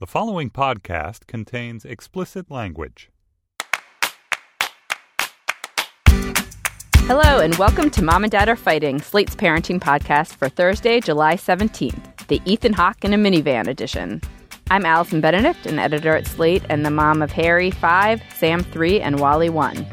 The following podcast contains explicit language. Hello, and welcome to Mom and Dad Are Fighting, Slate's parenting podcast for Thursday, July 17th, the Ethan Hawke in a minivan edition. I'm Allison Benedikt, an editor at Slate, and the mom of Harry 5, Sam 3, and Wally 1.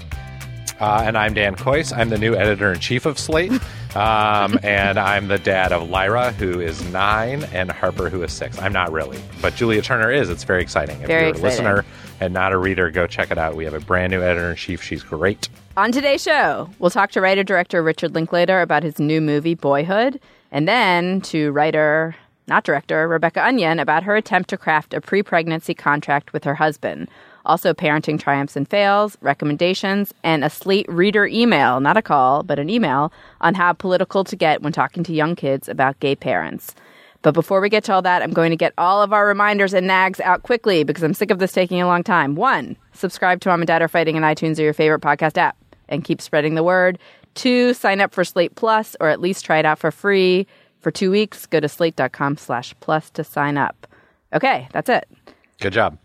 Uh, and I'm Dan Kois. I'm the new editor in chief of Slate. Um, and I'm the dad of Lyra, who is nine, and Harper, who is six. I'm not really, but Julia Turner is. It's very exciting. If Very you're exciting. a listener and not a reader, go check it out. We have a brand new editor in chief. She's great. On today's show, we'll talk to writer director Richard Linklater about his new movie, Boyhood, and then to writer, not director, Rebecca Onion about her attempt to craft a pre pregnancy contract with her husband. Also, parenting triumphs and fails, recommendations, and a slate reader email, not a call, but an email on how political to get when talking to young kids about gay parents. But before we get to all that, I'm going to get all of our reminders and nags out quickly because I'm sick of this taking a long time. One, subscribe to Mom and Dad Are Fighting in iTunes or your favorite podcast app and keep spreading the word. Two, sign up for Slate Plus or at least try it out for free for two weeks. Go to slate.com slash plus to sign up. Okay, that's it. Good job.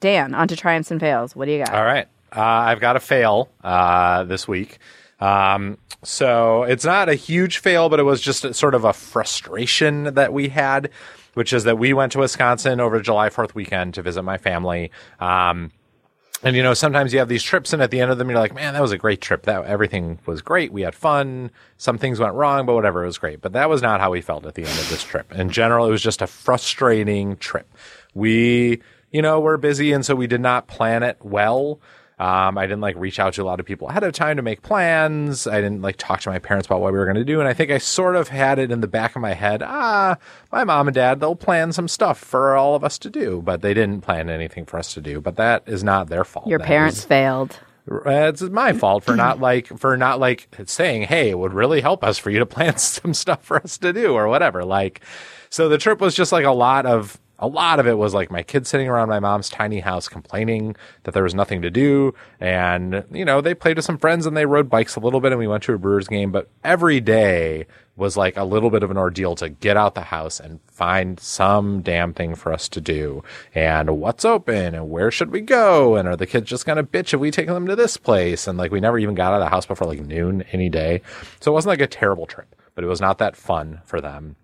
Dan, on to triumphs and fails. What do you got? All right. Uh, I've got a fail uh, this week. Um, so it's not a huge fail, but it was just a, sort of a frustration that we had, which is that we went to Wisconsin over July 4th weekend to visit my family. Um, and you know, sometimes you have these trips, and at the end of them, you're like, "Man, that was a great trip. That everything was great. We had fun. Some things went wrong, but whatever, it was great." But that was not how we felt at the end of this trip. In general, it was just a frustrating trip. We, you know, were busy, and so we did not plan it well. Um, I didn't like reach out to a lot of people ahead of time to make plans. I didn't like talk to my parents about what we were going to do. And I think I sort of had it in the back of my head. Ah, my mom and dad, they'll plan some stuff for all of us to do, but they didn't plan anything for us to do. But that is not their fault. Your That parents is- failed. it's my fault for not like for not like saying, "Hey, it would really help us for you to plan some stuff for us to do or whatever." Like, so the trip was just like a lot of a lot of it was like my kids sitting around my mom's tiny house complaining that there was nothing to do, and you know they played with some friends and they rode bikes a little bit and we went to a Brewers game, but every day was like a little bit of an ordeal to get out the house and find some damn thing for us to do. And what's open and where should we go? And are the kids just going to bitch if we take them to this place? And like we never even got out of the house before like noon any day. So it wasn't like a terrible trip, but it was not that fun for them.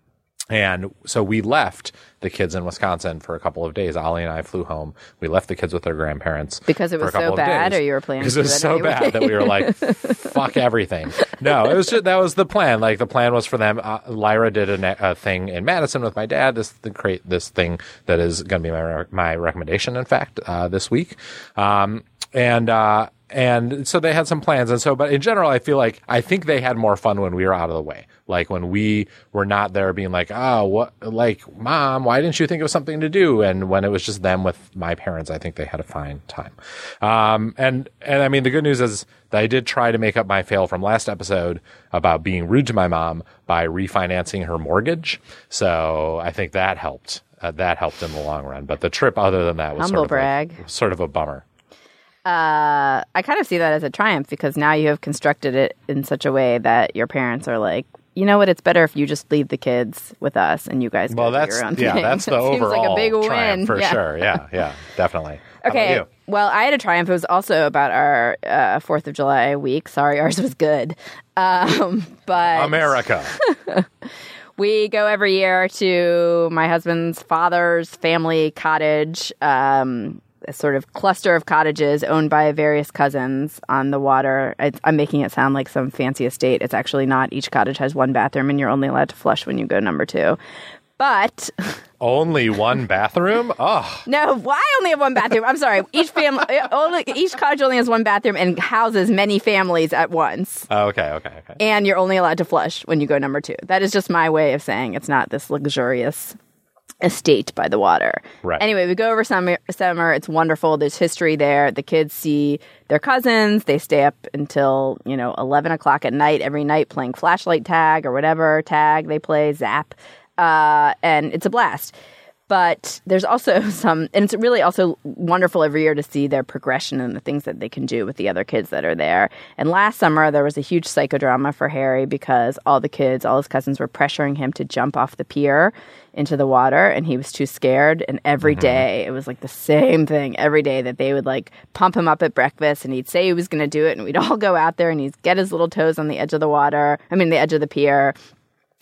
And so we left the kids in Wisconsin for a couple of days. Ollie and I flew home. We left the kids with their grandparents Because it was so bad, days. or you were planning because it was so anyway? bad that we were like, "Fuck everything." No, it was just, that was the plan. Like the plan was for them. Uh, Lyra did a, a thing in Madison with my dad. This the create this thing that is going to be my my recommendation. In fact, uh, this week, um, and. Uh, and so they had some plans. And so, but in general, I feel like I think they had more fun when we were out of the way. Like when we were not there being like, oh, what, like, mom, why didn't you think of something to do? And when it was just them with my parents, I think they had a fine time. Um, and, and I mean, the good news is that I did try to make up my fail from last episode about being rude to my mom by refinancing her mortgage. So I think that helped. Uh, that helped in the long run. But the trip, other than that, was Humble sort of, brag. Like, sort of a bummer. Uh, I kind of see that as a triumph because now you have constructed it in such a way that your parents are like, you know what? It's better if you just leave the kids with us and you guys go Well, that's your own yeah, thing. that's the That seems overall like a big triumph win for Yeah. sure. Yeah, yeah, definitely. Okay. Well, I had a triumph. It was also about our uh, Fourth of July week. Sorry, ours was good. Um, but America. we go every year to my husband's father's family cottage, um, a sort of cluster of cottages owned by various cousins on the water. It's, I'm making it sound like some fancy estate. It's actually not. Each cottage has one bathroom, and you're only allowed to flush when you go number two. But Only one bathroom? Oh, no, why only have one bathroom? I'm sorry. Each family, only, each cottage only has one bathroom and houses many families at once. Oh, okay, okay, okay. and you're only allowed to flush when you go number two. That is just my way of saying it's not this luxurious estate by the water. Right. Anyway, we go over summer. Summer, it's wonderful. There's history there. The kids see their cousins. They stay up until you know 11 o'clock at night every night playing flashlight tag or whatever tag they play, Zap, uh, and it's a blast. But there's also some, and it's really also wonderful every year to see their progression and the things that they can do with the other kids that are there. And last summer, there was a huge psychodrama for Harry because all the kids, all his cousins were pressuring him to jump off the pier into the water, and he was too scared. And every mm-hmm. day, it was like the same thing every day that they would like pump him up at breakfast, and he'd say he was going to do it, and we'd all go out there, and he'd get his little toes on the edge of the water, I mean, the edge of the pier.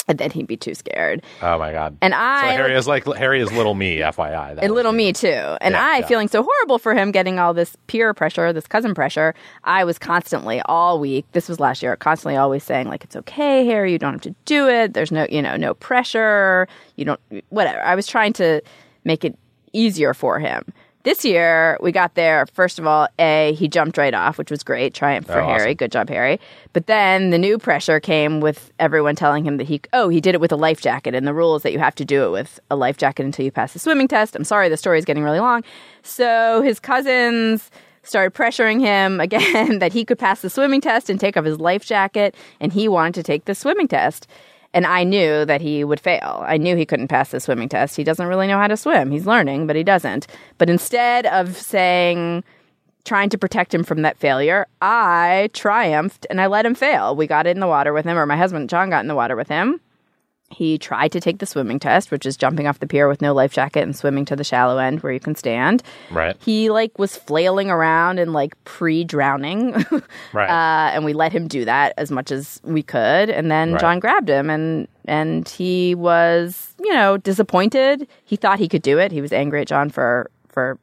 And then he'd be too scared. Oh my god. And I, so Harry is like Harry is little me, FYI. That and little me too. And Yeah, I, yeah. feeling so horrible for him getting all this peer pressure, this cousin pressure, I was constantly all week. This was last year, constantly always saying like, "It's okay, Harry. You don't have to do it. There's no, you know, no pressure. You don't, whatever." I was trying to make it easier for him. This year, we got there. First of all, a he jumped right off, which was great. Triumph oh, for Oh, Harry. awesome. Good job, Harry. But then the new pressure came with everyone telling him that he, oh, he did it with a life jacket. And the rule is that you have to do it with a life jacket until you pass the swimming test. I'm sorry, the story is getting really long. So his cousins started pressuring him again that he could pass the swimming test and take off his life jacket. And he wanted to take the swimming test. And I knew that he would fail. I knew he couldn't pass the swimming test. He doesn't really know how to swim. He's learning, but he doesn't. But instead of saying, trying to protect him from that failure, I triumphed and I let him fail. We got in the water with him, or my husband John got in the water with him. He tried to take the swimming test, which is jumping off the pier with no life jacket and swimming to the shallow end where you can stand. Right. He like was flailing around and like pre-drowning. Right. Uh, and we let him do that as much as we could. And then Right. John grabbed him and and he was, you know, disappointed. He thought he could do it. He was angry at John for for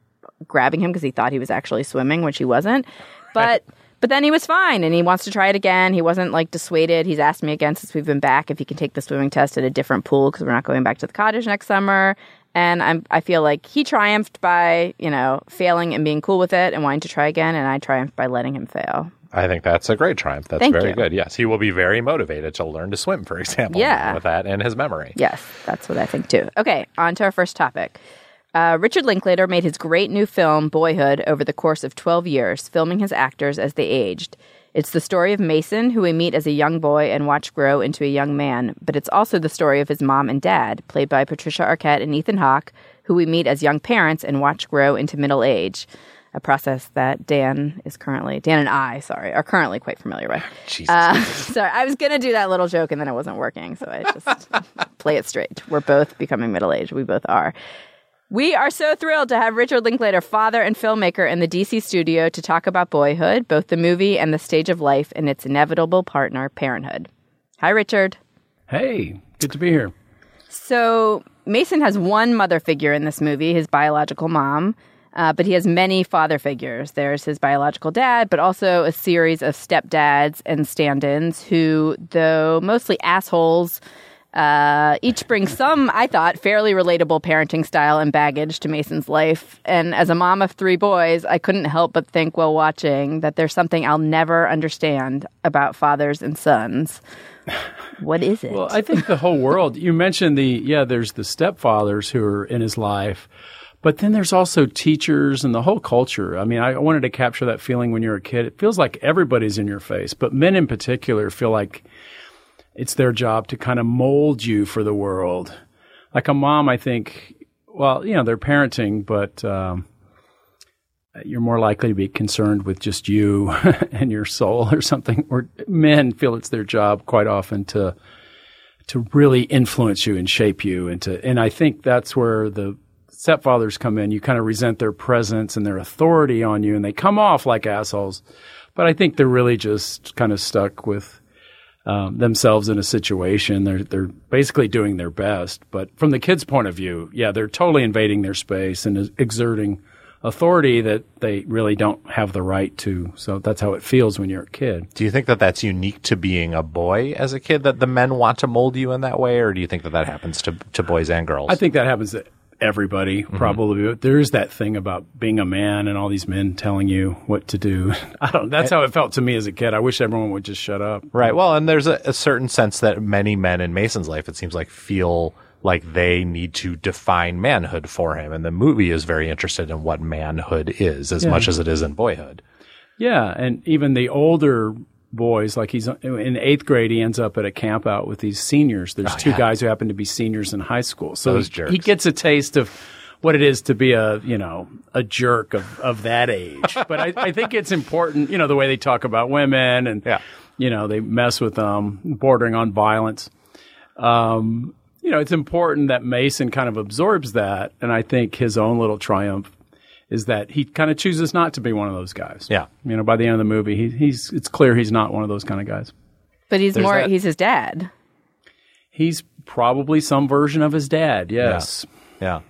grabbing him because he thought he was actually swimming, which he wasn't. But but then he was fine and he wants to try it again. He wasn't like dissuaded. He's asked me again since we've been back if he can take the swimming test at a different pool because we're not going back to the cottage next summer. And I'm I feel like he triumphed by, you know, failing and being cool with it and wanting to try again and I triumphed by letting him fail. I think that's a great triumph. That's Thank very you. good. Yes, he will be very motivated to learn to swim, for example. Yeah. with that in his memory. Yes, that's what I think too. Okay, on to our first topic. Uh, Richard Linklater made his great new film, Boyhood, over the course of 12 years, filming his actors as they aged. It's the story of Mason, who we meet as a young boy and watch grow into a young man, but it's also the story of his mom and dad, played by Patricia Arquette and Ethan Hawke, who we meet as young parents and watch grow into middle age. A process that Dan is currently, Dan and I, sorry, are currently quite familiar with. Jesus. Uh, sorry, I was gonna do that little joke and then it wasn't working, so I just play it straight. We're both becoming middle aged. We both are. We are so thrilled to have Richard Linklater, father and filmmaker, in the DC studio to talk about Boyhood, both the movie and the stage of life and its inevitable partner, Parenthood. Hi, Richard. Hey, good to be here. So Mason has one mother figure in this movie, his biological mom, uh, but he has many father figures. There's his biological dad, but also a series of stepdads and stand ins who, though mostly assholes, uh, each bring some, I thought, fairly relatable parenting style and baggage to Mason's life. And as a mom of three boys, I couldn't help but think while watching that there's something I'll never understand about fathers and sons. What is it? Well, I think the whole world, you mentioned the, yeah, there's the stepfathers who are in his life, but then there's also teachers and the whole culture. I mean, I wanted to capture that feeling when you're a kid. It feels like everybody's in your face, but men in particular feel like it's their job to kind of mold you for the world. Like a mom, I think, well, you know, they're parenting, but um, you're more likely to be concerned with just you and your soul or something. Or men feel it's their job quite often to to really influence you and shape you and to and I think that's where the stepfathers come in. You kind of resent their presence and their authority on you and they come off like assholes. But I think they're really just kind of stuck with um, themselves in a situation. They're they're basically doing their best. But from the kids' point of view, yeah, they're totally invading their space and exerting authority that they really don't have the right to. So that's how it feels when you're a kid. Do you think that that's unique to being a boy as a kid that the men want to mold you in that way, or do you think that that happens to to boys and girls? I think that happens to everybody Mm-hmm. probably. There is that thing about being a man and all these men telling you what to do. I don't. That's how it felt to me as a kid. I wish everyone would just shut up. Right. Well, and there's a, a certain sense that many men in Mason's life, it seems like, feel like they need to define manhood for him. And the movie is very interested in what manhood is as much as it is in boyhood. Yeah, and even the older boys, like he's in eighth grade, he ends up at a camp out with these seniors. There's two Oh, yeah. guys who happen to be seniors in high school, so Those he, jerks. he gets a taste of what it is to be a you know a jerk of of that age. but I, I think it's important, you know, the way they talk about women and Yeah. you know they mess with them, bordering on violence. Um, you know, it's important that Mason kind of absorbs that, and I think his own little triumph is that he kind of chooses not to be one of those guys. Yeah. You know, by the end of the movie, he, he's it's clear he's not one of those kind of guys. but he's there's more, that- he's his dad. He's probably some version of his dad. Yes. Yeah.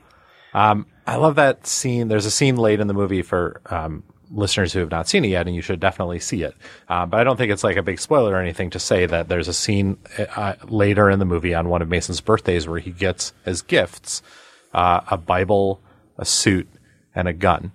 Um, I love that scene. There's a scene late in the movie for um, listeners who have not seen it yet, and you should definitely see it. Uh, but I don't think it's like a big spoiler or anything to say that there's a scene uh, later in the movie on one of Mason's birthdays where he gets as gifts uh, a Bible, a suit, and a gun.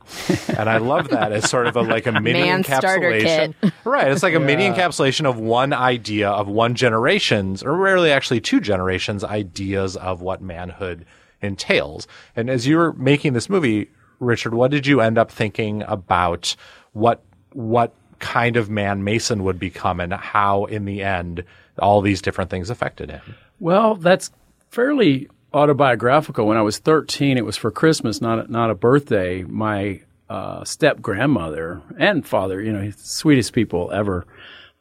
and I love that as sort of a like a mini Man encapsulation. Right. It's like a mini encapsulation of one idea of one generation's, or rarely actually two generations, ideas of what manhood entails. And as you were making this movie, Richard, what did you end up thinking about what what kind of man Mason would become and how in the end all these different things affected him? Well, that's fairly autobiographical. When I was 13, it was for Christmas, not a, not a birthday. My uh, step grandmother and father, you know, sweetest people ever.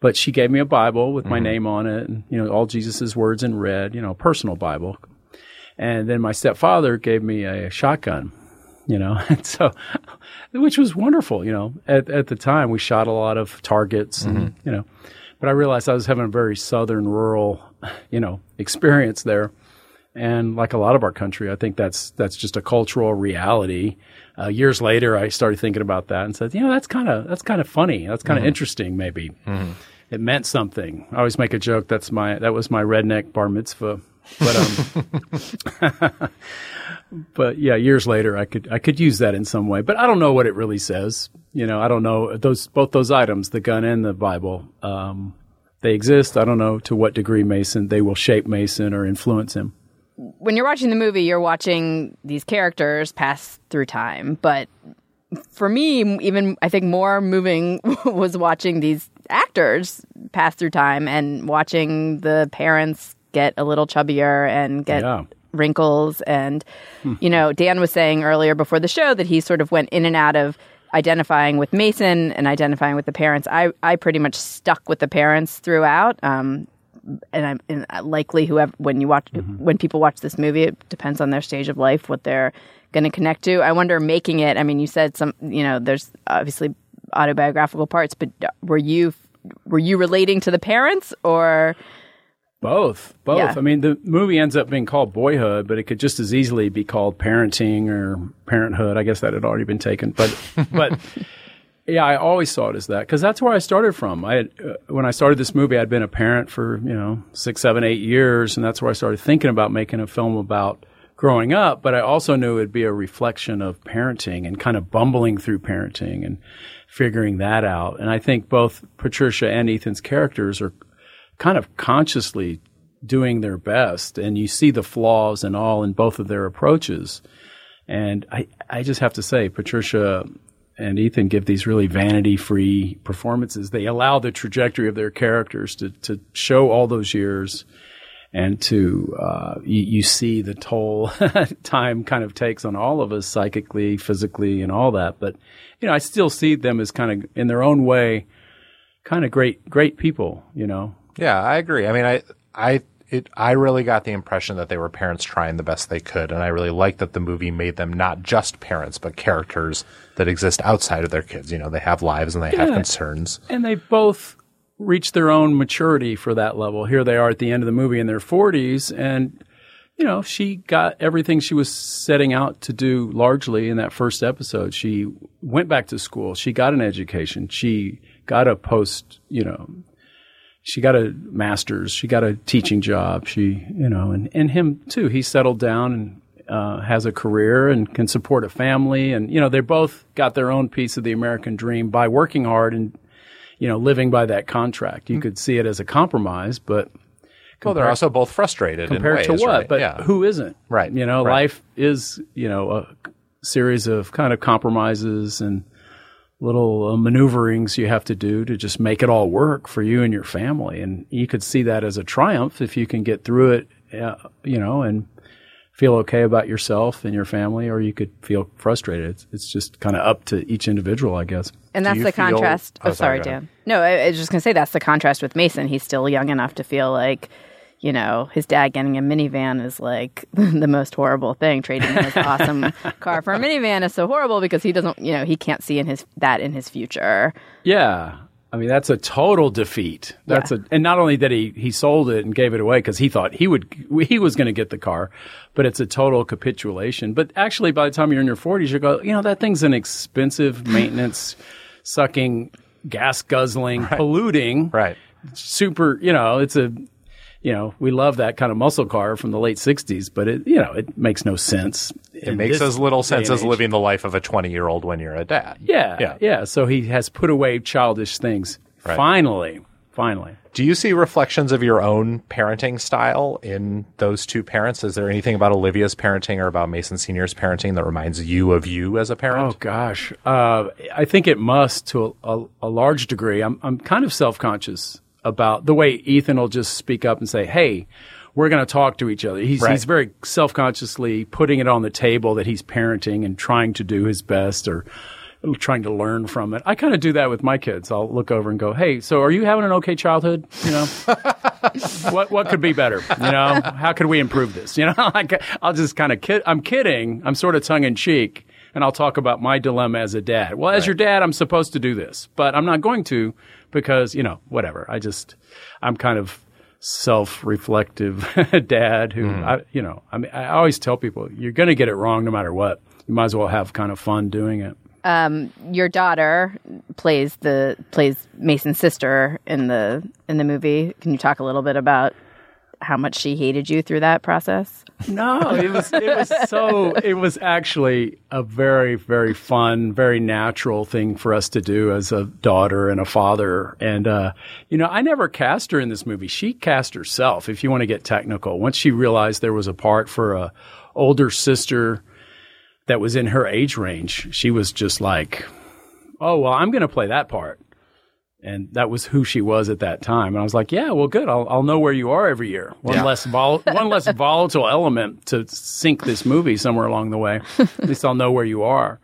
But she gave me a Bible with my name on it, and you know, all Jesus' words in red. You know, a personal Bible. And then my stepfather gave me a shotgun. You know, and so, which was wonderful. You know, at at the time we shot a lot of targets, and you know, but I realized I was having a very southern rural, you know, experience there. And like a lot of our country, I think that's that's just a cultural reality. Uh, years later, I started thinking about that and said, you know, that's kind of that's kind of funny. That's kind of interesting. Maybe it meant something. I always make a joke. That's my that was my redneck bar mitzvah. But um, but yeah, years later, I could I could use that in some way. But I don't know what it really says. You know, I don't know those both those items, the gun and the Bible. Um, they exist. I don't know to what degree Mason they will shape Mason or influence him. When you're watching the movie, you're watching these characters pass through time. But for me, even I think more moving was watching these actors pass through time and watching the parents get a little chubbier and get Yeah. wrinkles. And, you know, Dan was saying earlier before the show that he sort of went in and out of identifying with Mason and identifying with the parents. I, I pretty much stuck with the parents throughout. Um, and I'm and uh, likely whoever when you watch mm-hmm. when people watch this movie, it depends on their stage of life what they're going to connect to. I wonder making it. I mean, you said some. You know, there's obviously autobiographical parts, but uh, were you were you relating to the parents or Both, both. Yeah. I mean, the movie ends up being called Boyhood, but it could just as easily be called Parenting or Parenthood. I guess that had already been taken, but but yeah, I always saw it as that because that's where I started from. I had, uh, when I started this movie, I'd been a parent for you know six, seven, eight years, and that's where I started thinking about making a film about growing up. But I also knew it'd be a reflection of parenting and kind of bumbling through parenting and figuring that out. And I think both Patricia and Ethan's characters are kind of consciously doing their best, and you see the flaws and all in both of their approaches. And I, I just have to say, Patricia and Ethan give these really vanity free performances. They allow the trajectory of their characters to, to show all those years and to, uh, you, you see the toll time kind of takes on all of us psychically, physically, and all that. But, you know, I still see them as kind of in their own way, kind of great, great people, you know. Yeah, I agree. I mean, I, I, it, I really got the impression that they were parents trying the best they could, and I really liked that the movie made them not just parents, but characters that exist outside of their kids. You know, they have lives and they have concerns. And they both reach their own maturity for that level. Here they are at the end of the movie in their 40s, and you know, she got everything she was setting out to do largely in that first episode. She went back to school. She got an education. She got a post, you know, she got a master's. She got a teaching job. She, you know, and, and him too. He settled down and uh, has a career and can support a family. And, you know, they both got their own piece of the American dream by working hard and, you know, living by that contract. You could see it as a compromise, but Well, they're also both frustrated compared in to what? right? But yeah. who isn't? Right, You know, right. life is you know a series of kind of compromises and little uh, maneuverings you have to do to just make it all work for you and your family. And you could see that as a triumph if you can get through it, uh, you know, and feel okay about yourself and your family, or you could feel frustrated. It's, it's just kind of up to each individual, I guess. And that's the feel- contrast. Oh, Oh, sorry, sorry. Dan. No, I, I was just going to say that's the contrast with Mason. He's still young enough to feel like, you know, his dad getting a minivan is like the most horrible thing. Trading in his awesome car for a minivan is so horrible because he doesn't, you know, he can't see in his that in his future. Yeah. I mean, that's a total defeat. That's a, and not only that he, he sold it and gave it away because he thought he would, he was going to get the car, but it's a total capitulation. But actually, by the time you're in your 40s, you go, you know, that thing's an expensive maintenance, sucking, gas guzzling, polluting, Right. super, you know, it's a, you know, we love that kind of muscle car from the late 60s, but it, you know, it makes no sense. It makes as little sense as living the life of a 20 year old when you're a dad. Yeah, Yeah. yeah, So he has put away childish things. Right. Finally, finally. Do you see reflections of your own parenting style in those two parents? Is there anything about Olivia's parenting or about Mason Senior's parenting that reminds you of you as a parent? Oh gosh, uh, I think it must to a, a, a large degree. I'm I'm kind of self conscious about the way Ethan will just speak up and say, "Hey." We're going to talk to each other. He's, Right. he's very self consciously putting it on the table that he's parenting and trying to do his best or trying to learn from it. I kind of do that with my kids. I'll look over and go, "Hey, so are you having an okay childhood? You know, what what could be better? You know, how could we improve this? You know, I'll just kind of kid. I'm kidding. I'm sort of tongue in cheek, and I'll talk about my dilemma as a dad. Well, as your dad, I'm supposed to do this, but I'm not going to because you know, whatever. I just I'm kind of self-reflective dad who hmm. I, you know I mean I always tell people you're going to get it wrong no matter what you might as well have kind of fun doing it um, Your daughter plays the plays Mason's sister in the in the movie. Can you talk a little bit about how much she hated you through that process? No, it was it was so it was actually a very very fun, very natural thing for us to do as a daughter and a father. And uh, you know, I never cast her in this movie. She cast herself. If you want to get technical, once she realized there was a part for a older sister that was in her age range, she was just like, "Oh well, I'm going to play that part." And that was who she was at that time. And I was like, yeah, well, good. I'll, I'll know where you are every year. One less vol- one less volatile element to sink this movie somewhere along the way. At least I'll know where you are.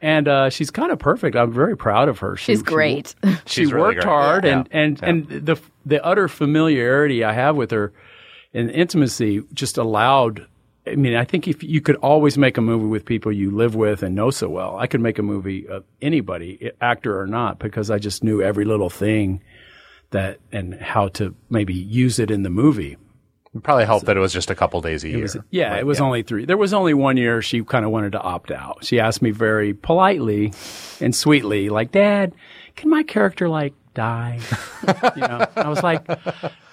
And uh, she's kind of perfect. I'm very proud of her. She, She's great. she She's really worked great. hard, Yeah. and and Yeah. and the the utter familiarity I have with her and intimacy just allowed. I mean, I think if you could always make a movie with people you live with and know so well, I could make a movie of anybody, actor or not, because I just knew every little thing that and how to maybe use it in the movie. It probably helped that it was just a couple days a year. was- yeah, it was only three. There was only one year she kind of wanted to opt out. She asked me very politely and sweetly, like, "Dad, can my character like die?" you know, I was like,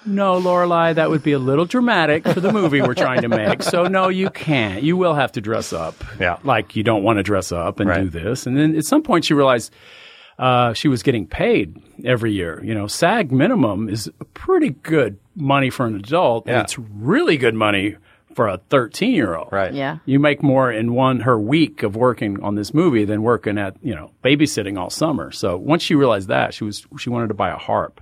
"No, Lorelei, that would be a little dramatic for the movie we're trying to make. So no, you can't. You will have to dress up. Yeah. like you don't want to dress up and Right. do this." And then at some point, she realized. Uh, she was getting paid every year. You know, SAG minimum is pretty good money for an adult, Yeah. and it's really good money for a 13 year old. Right. Yeah. You make more in one her week of working on this movie than working at you know babysitting all summer. So once she realized that, she was she wanted to buy a harp.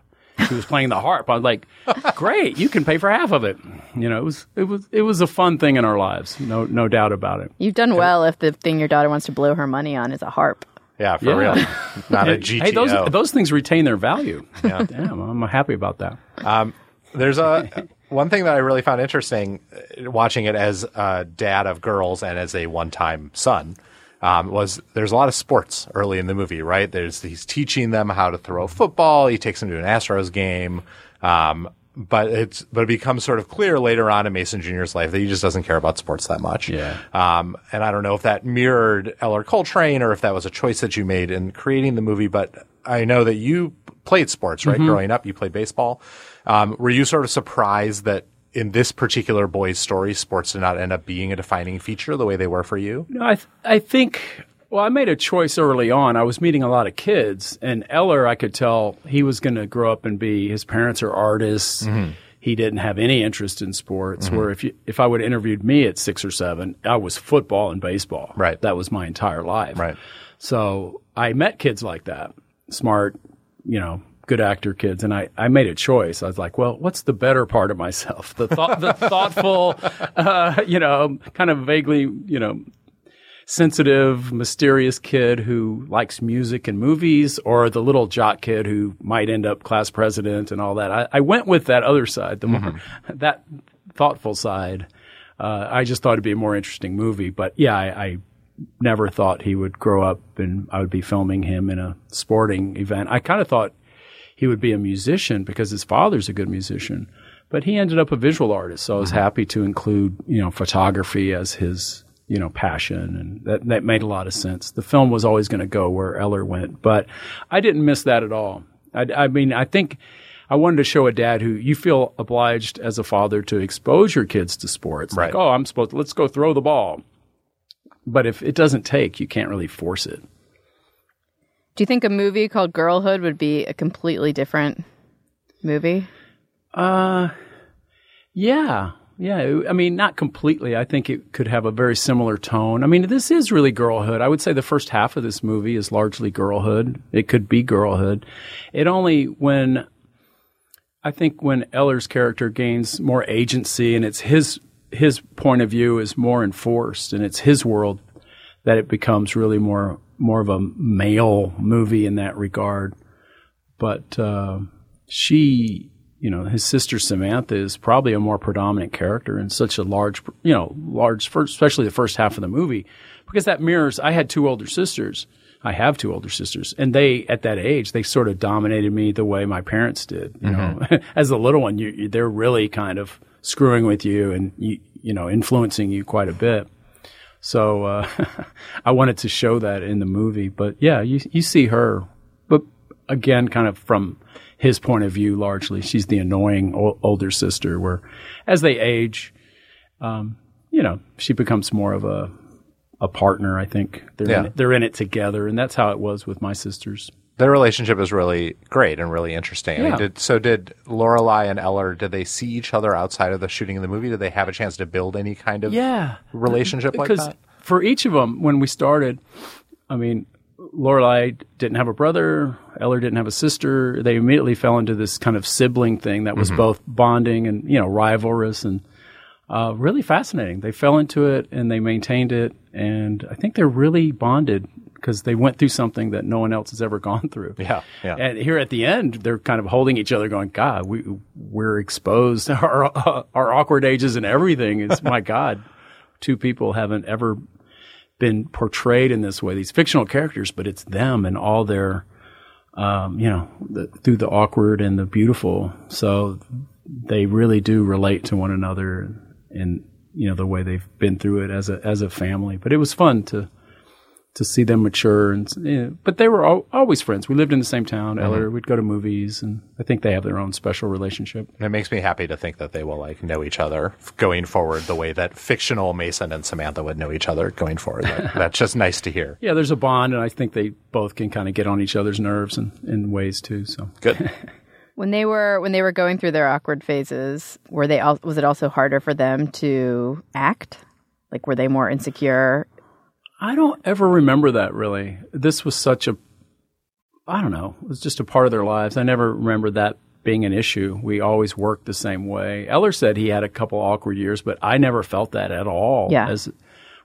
She was playing the harp. I was like, "Great, you can pay for half of it." You know, it was it was it was a fun thing in our lives. No no doubt about it. You've done well if the thing your daughter wants to blow her money on is a harp. Yeah, for Yeah. real. Not a GTO. Hey, those those things retain their value. Yeah. Damn, I'm happy about that. Um, there's a one thing that I really found interesting uh, watching it as a dad of girls and as a one-time son um, was there's a lot of sports early in the movie, right? There's he's teaching them how to throw football. He takes them to an Astros game. Um, but it's but it becomes sort of clear later on in Mason Jr.'s life that he just doesn't care about sports that much. Yeah. Um, and I don't know if that mirrored Ellar Coltrane or if that was a choice that you made in creating the movie, but I know that you played sports, right? Growing up, you played baseball. Um, were you sort of surprised that in this particular boy's story, sports did not end up being a defining feature the way they were for you? No, I th- I think. Well, I made a choice early on. I was meeting a lot of kids, and Ellar, I could tell he was going to grow up and be. His parents are artists. Mm-hmm. He didn't have any interest in sports. Where if you, if I would have interviewed me at six or seven, I was football and baseball. Right. that was my entire life. Right. So I met kids like that, smart, you know, good actor kids, and I, I made a choice. I was like, well, what's the better part of myself? The thought, the thoughtful, uh, you know, kind of vaguely, you know, sensitive, mysterious kid who likes music and movies, or the little jock kid who might end up class president and all that. I, I went with that other side, the more that thoughtful side. Uh, I just thought it'd be a more interesting movie, but yeah, I, I never thought he would grow up and I would be filming him in a sporting event. I kind of thought he would be a musician because his father's a good musician, but he ended up a visual artist. So I was mm-hmm. happy to include, you know, photography as his, you know, passion. And that, that made a lot of sense. The film was always going to go where Ellar went, but I didn't miss that at all. I, I mean, I think I wanted to show a dad who you feel obliged as a father to expose your kids to sports. Like, Right. oh, I'm supposed to, let's go throw the ball. But if it doesn't take, you can't really force it. Do you think a movie called Girlhood would be a completely different movie? Uh, yeah, yeah. I mean, not completely. I think it could have a very similar tone. I mean, this is really girlhood. I would say the first half of this movie is largely girlhood. It could be girlhood. It only when I think when Ellar's character gains more agency and it's his his point of view is more enforced and it's his world that it becomes really more more of a male movie in that regard. But uh, she, you know, his sister Samantha is probably a more predominant character in such a large, you know, large, first, especially the first half of the movie, because that mirrors. I had two older sisters. I have two older sisters, and they, at that age, they sort of dominated me the way my parents did. You know, as the little one, you, you, they're really kind of screwing with you and you, you know, influencing you quite a bit. So uh, I wanted to show that in the movie, but yeah, you you see her, but again, kind of from his point of view, largely, she's the annoying o- older sister. Where, as they age, um, you know, she becomes more of a a partner. I think they're Yeah. in it, they're in it together, and that's how it was with my sisters. Their relationship is really great and really interesting. I mean, did, so did Lorelei and Ellar, did they see each other outside of the shooting of the movie? Did they have a chance to build any kind of yeah relationship like because that? for each of them when we started i mean lorelei didn't have a brother ellar didn't have a sister they immediately fell into this kind of sibling thing that Mm-hmm. was both bonding and you know rivalrous and uh, really fascinating they fell into it and they maintained it and i think they're really bonded because they went through something that no one else has ever gone through Yeah, yeah. and here at the end, they're kind of holding each other, going, "God, we we're exposed. Our our awkward ages and everything is my God. Two people haven't ever been portrayed in this way. These fictional characters, but it's them and all their um, you know, the, through the awkward and the beautiful. So they really do relate to one another and you know the way they've been through it as a as a family. But it was fun to to see them mature and you know, eh, but they were al- always friends. We lived in the same town. Mm-hmm. Ellar, we'd go to movies, and I think they have their own special relationship. It makes me happy to think that they will like know each other going forward the way that fictional Mason and Samantha would know each other going forward. That, that's just nice to hear. Yeah, there's a bond, and I think they both can kind of get on each other's nerves in, in ways too. So Good. When they were when they were going through their awkward phases, were they al- was it also harder for them to act? Like were they more insecure? I don't ever remember that really. This was such a, I don't know, it was just a part of their lives. I never remember that being an issue. We always worked the same way. Ellar said he had a couple awkward years, but I never felt that at all Yeah. as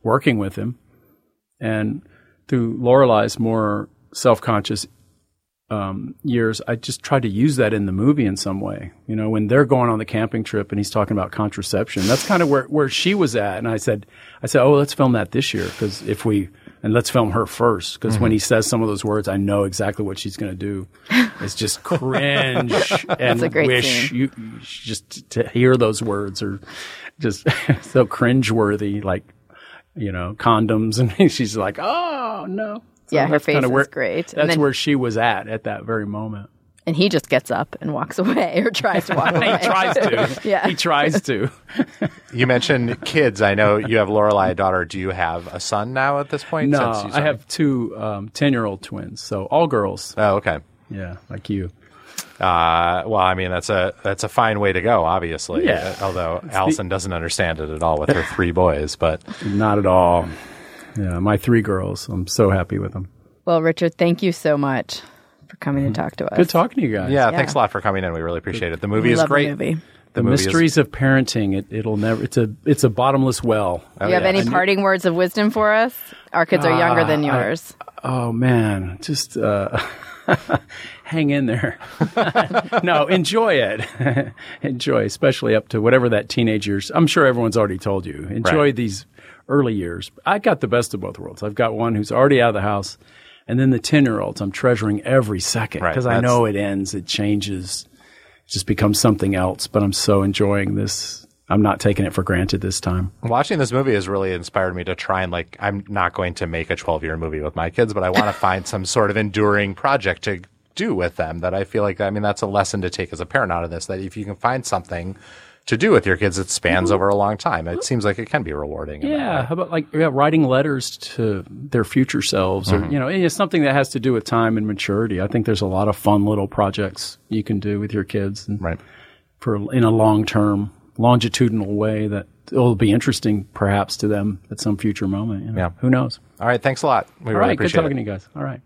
working with him. And through Lorelei's more self conscious um, years, I just tried to use that in the movie in some way. You know, when they're going on the camping trip and he's talking about contraception, that's kind of where, where she was at. And I said, I said, oh, let's film that this year because if we and let's film her first because when he says some of those words, I know exactly what she's going to do. It's just cringe and wish scene. you, you just to hear those words are just so cringeworthy, like you know condoms, and she's like, oh no. So Yeah, her face is where, great. That's then- where she was at at that very moment. And he just gets up and walks away or tries to walk away. he tries to. Yeah. He tries to. You mentioned kids. I know you have Lorelei, a daughter. Do you have a son now at this point? No, since you I have two um, 10 year old twins, so all girls. Oh, okay. Yeah, like you. Uh, well, I mean that's a that's a fine way to go, obviously. Yeah. Although Allison doesn't understand it at all with her three boys, but Not at all. Yeah, my three girls. I'm so happy with them. Well, Richard, thank you so much for coming to talk to us. Good talking to you guys. yeah, Yeah. thanks a lot for coming in. We really appreciate it. The movie We is love great. the movie. The, movie is- mysteries of parenting. It, it'll never. It's a. It's a bottomless well. Oh, Do you have yeah. any parting words of wisdom for us? Our kids are younger than Ah, I- yours. Oh man, just uh, hang in there. no, enjoy it. enjoy, especially up to whatever that teenager's. I'm sure everyone's already told you. Enjoy Right. these early years. I got the best of both worlds. I've got one who's already out of the house, and then the ten year olds. I'm treasuring every second Right, because I know it ends, it changes, it just becomes something else. But I'm so enjoying this. I'm not taking it for granted this time. Watching this movie has really inspired me to try and like I'm not going to make a 12 year movie with my kids, but I want to find some sort of enduring project to do with them that I feel like I mean that's a lesson to take as a parent out of this that if you can find something to do with your kids that spans mm-hmm. over a long time, it mm-hmm. seems like it can be rewarding. Yeah, how about like yeah, writing letters to their future selves, or mm-hmm. you know, it's something that has to do with time and maturity. I think there's a lot of fun little projects you can do with your kids, and Right. for in a long term, longitudinal way that will be interesting, perhaps to them at some future moment. you know. Yeah. who knows? All right, thanks a lot. We All really right, good appreciate talking it. to you guys. All right.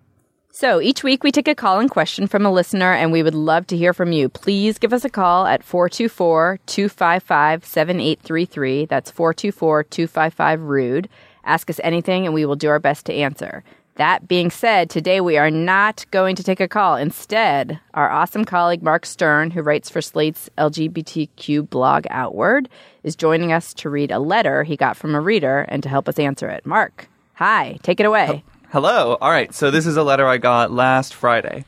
So each week we take a call and question from a listener, and we would love to hear from you. Please give us a call at 424 255 7833. That's 424 255 Rude. Ask us anything, and we will do our best to answer. That being said, today we are not going to take a call. Instead, our awesome colleague Mark Stern, who writes for Slate's LGBTQ blog Outward, is joining us to read a letter he got from a reader and to help us answer it. Mark, hi, take it away. Hello. All right. So this is a letter I got last Friday.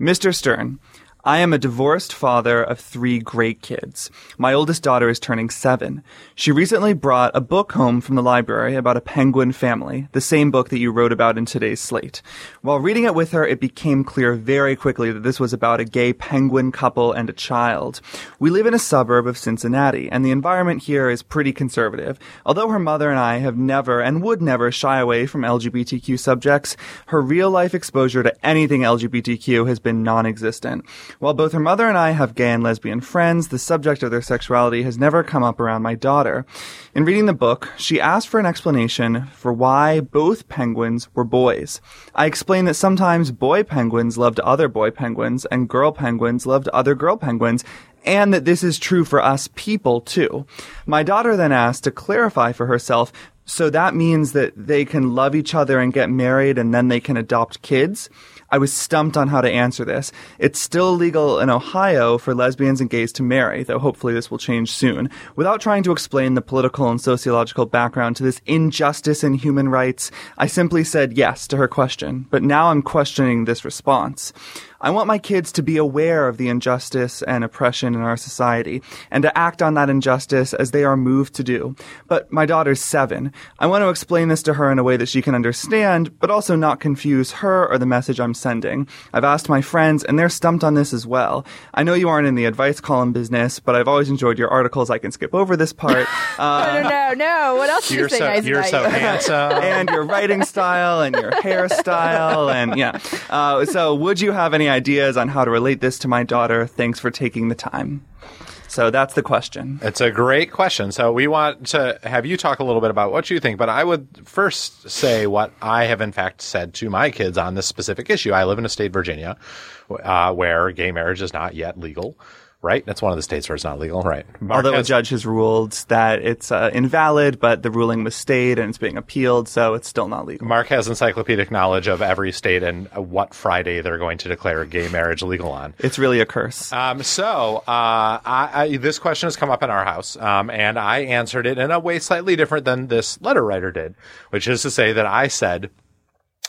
Mr. Stern, I am a divorced father of three great kids. My oldest daughter is turning seven. She recently brought a book home from the library about a penguin family, the same book that you wrote about in today's slate. While reading it with her, it became clear very quickly that this was about a gay penguin couple and a child. We live in a suburb of Cincinnati, and the environment here is pretty conservative. Although her mother and I have never and would never shy away from LGBTQ subjects, her real life exposure to anything LGBTQ has been non-existent. While both her mother and I have gay and lesbian friends, the subject of their sexuality has never come up around my daughter. In reading the book, she asked for an explanation for why both penguins were boys. I explained that sometimes boy penguins loved other boy penguins and girl penguins loved other girl penguins, and that this is true for us people too. My daughter then asked to clarify for herself so that means that they can love each other and get married and then they can adopt kids? I was stumped on how to answer this. It's still legal in Ohio for lesbians and gays to marry, though hopefully this will change soon. Without trying to explain the political and sociological background to this injustice in human rights, I simply said yes to her question, but now I'm questioning this response. I want my kids to be aware of the injustice and oppression in our society and to act on that injustice as they are moved to do. But my daughter's seven. I want to explain this to her in a way that she can understand, but also not confuse her or the message I'm sending. I've asked my friends, and they're stumped on this as well. I know you aren't in the advice column business, but I've always enjoyed your articles. I can skip over this part. no, no, no, no. What else do you You're say so nice you're about so you? handsome. and your writing style and your hairstyle and yeah. Uh, so, would you have any ideas on how to relate this to my daughter? Thanks for taking the time. So that's the question. It's a great question. So we want to have you talk a little bit about what you think, but I would first say what I have in fact said to my kids on this specific issue. I live in a state, Virginia, uh, where gay marriage is not yet legal. Right? That's one of the states where it's not legal. Right. Mark Although a judge has ruled that it's uh, invalid, but the ruling was stayed and it's being appealed, so it's still not legal. Mark has encyclopedic knowledge of every state and uh, what Friday they're going to declare gay marriage legal on. It's really a curse. Um, so uh, I, I, this question has come up in our house, um, and I answered it in a way slightly different than this letter writer did, which is to say that I said,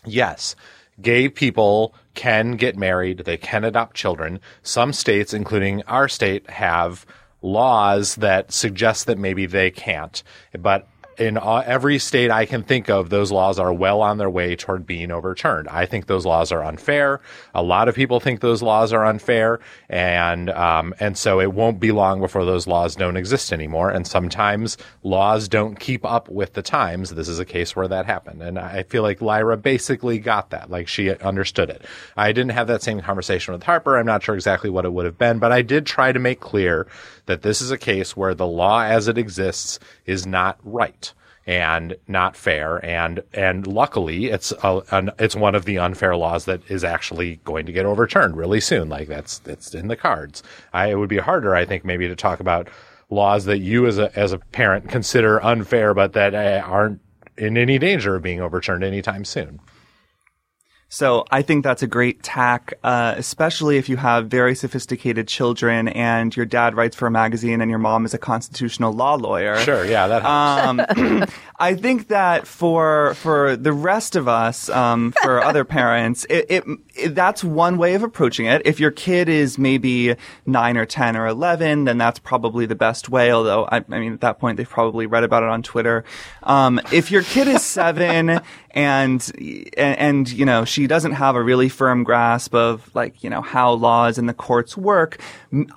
yes, gay people can get married, they can adopt children. Some states, including our state, have laws that suggest that maybe they can't, but in uh, every state I can think of, those laws are well on their way toward being overturned. I think those laws are unfair. A lot of people think those laws are unfair, and um, and so it won't be long before those laws don't exist anymore. And sometimes laws don't keep up with the times. This is a case where that happened, and I feel like Lyra basically got that, like she understood it. I didn't have that same conversation with Harper. I'm not sure exactly what it would have been, but I did try to make clear that this is a case where the law as it exists is not right and not fair. And and luckily it's a, an, it's one of the unfair laws that is actually going to get overturned really soon. Like that's that's in the cards. I, it would be harder i think maybe to talk about laws that you as a as a parent consider unfair but that uh, aren't in any danger of being overturned anytime soon So I think that's a great tack, uh, especially if you have very sophisticated children and your dad writes for a magazine and your mom is a constitutional law lawyer. sure yeah that helps. Um, I think that for for the rest of us, um, for other parents, it, it, it that's one way of approaching it. If your kid is maybe nine or ten or eleven, then that's probably the best way. Although I, I mean, at that point they've probably read about it on Twitter. Um, if your kid is seven and, and and you know she doesn't have a really firm grasp of like you know how laws and the courts work,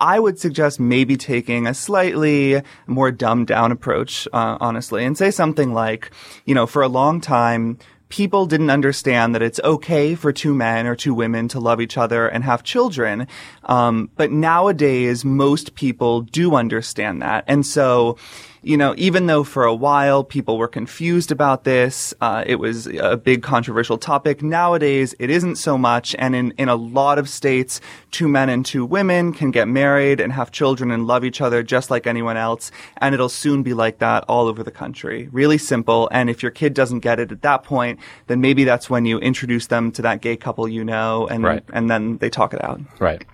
I would suggest maybe taking a slightly more dumbed down approach, uh, honestly, and say something like, you know, for a long time. People didn't understand that it's okay for two men or two women to love each other and have children. Um, but nowadays, most people do understand that. And so, you know, even though for a while people were confused about this, uh, it was a big controversial topic. Nowadays, it isn't so much. And in, in a lot of states, two men and two women can get married and have children and love each other just like anyone else. And it'll soon be like that all over the country. Really simple. And if your kid doesn't get it at that point, then maybe that's when you introduce them to that gay couple you know and, Right. and then they talk it out. right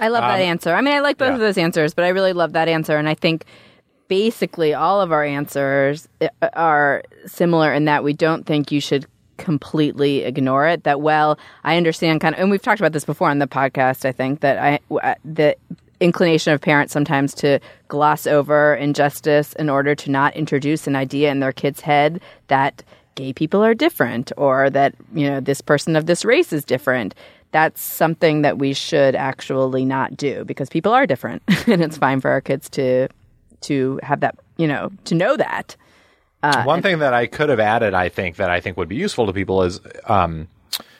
I love that answer. I mean, I like both yeah. of those answers, but I really love that answer. And I think basically all of our answers uh, are similar in that we don't think you should completely ignore it. That, well, I understand kind of, and we've talked about this before on the podcast, I think, that I, uh, the inclination of parents sometimes to gloss over injustice in order to not introduce an idea in their kid's head that gay people are different or that, you know, this person of this race is different that's something that we should actually not do because people are different and it's fine for our kids to to have that you know to know that One thing that I could have added, I think, that I think would be useful to people is, um,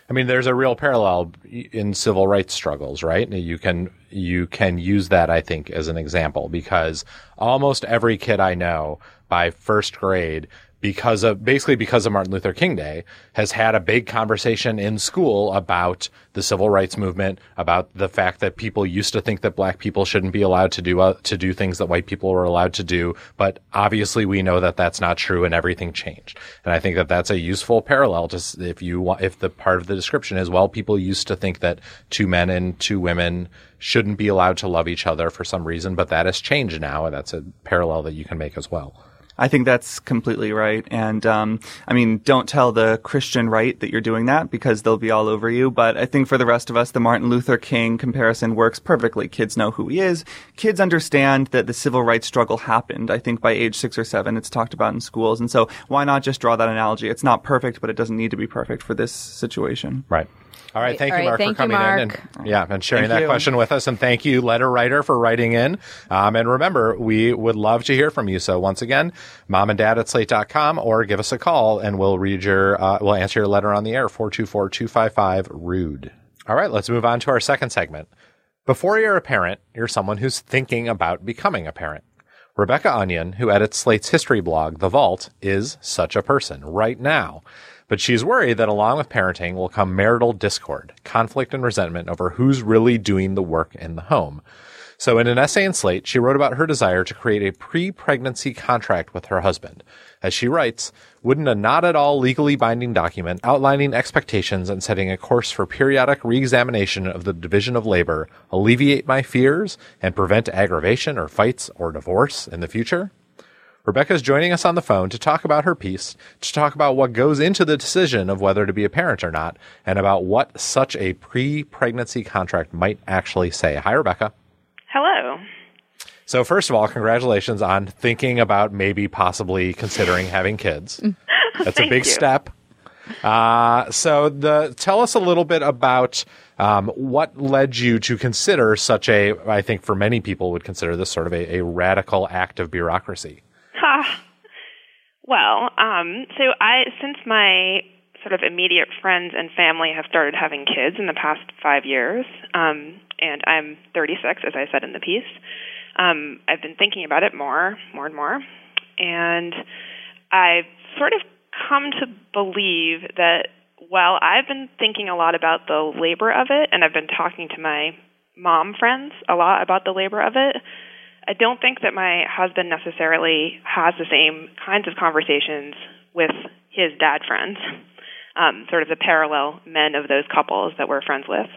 I mean, there's a real parallel in civil rights struggles, right? You can you can use that, I think, as an example because almost every kid I know by first grade because of basically because of Martin Luther King Day has had a big conversation in school about the civil rights movement, about the fact that people used to think that black people shouldn't be allowed to do uh, to do things that white people were allowed to do, but obviously we know that that's not true and everything changed. And I think that that's a useful parallel to if you want, if the part of the description is well, people used to think that two men and two women shouldn't be allowed to love each other for some reason, but that has changed now, and that's a parallel that you can make as well. I think that's completely right. And um, I mean, don't tell the Christian right that you're doing that because they'll be all over you. But I think for the rest of us, the Martin Luther King comparison works perfectly. Kids know who he is. Kids understand that the civil rights struggle happened. I think by age six or seven, it's talked about in schools. And so why not just draw that analogy? It's not perfect, but it doesn't need to be perfect for this situation. Right. All right, thank All you, right, Mark, thank for you, coming in and yeah, and sharing Thank that you. question with us. And thank you, letter writer, for writing in. Um, and remember, we would love to hear from you. So once again, mom and dad at slate.com or give us a call and we'll read your, uh, we'll answer your letter on the air, 424-255-RUDE. All right, let's move on to our second segment. Before you're a parent, you're someone who's thinking about becoming a parent. Rebecca Onion, who edits Slate's history blog, The Vault, is such a person right now. But she's worried that along with parenting will come marital discord, conflict and resentment over who's really doing the work in the home. So in an essay in Slate, she wrote about her desire to create a pre-pregnancy contract with her husband. As she writes, wouldn't a not at all legally binding document outlining expectations and setting a course for periodic reexamination of the division of labor alleviate my fears and prevent aggravation or fights or divorce in the future? Rebecca is joining us on the phone to talk about her piece, to talk about what goes into the decision of whether to be a parent or not, and about what such a pre-pregnancy contract might actually say. Hi, Rebecca. Hello. So first of all, congratulations on thinking about maybe possibly considering having kids. That's a big you. step. Uh, so the tell us a little bit about um, what led you to consider such a. I think for many people would consider this sort of a, a radical act of bureaucracy. Ha. Well, um, so I since my sort of immediate friends and family have started having kids in the past five years, um, and I'm 36, as I said in the piece. Um, I've been thinking about it more, more and more, and I've sort of come to believe that while I've been thinking a lot about the labor of it, and I've been talking to my mom friends a lot about the labor of it, I don't think that my husband necessarily has the same kinds of conversations with his dad friends, um, sort of the parallel men of those couples that we're friends with.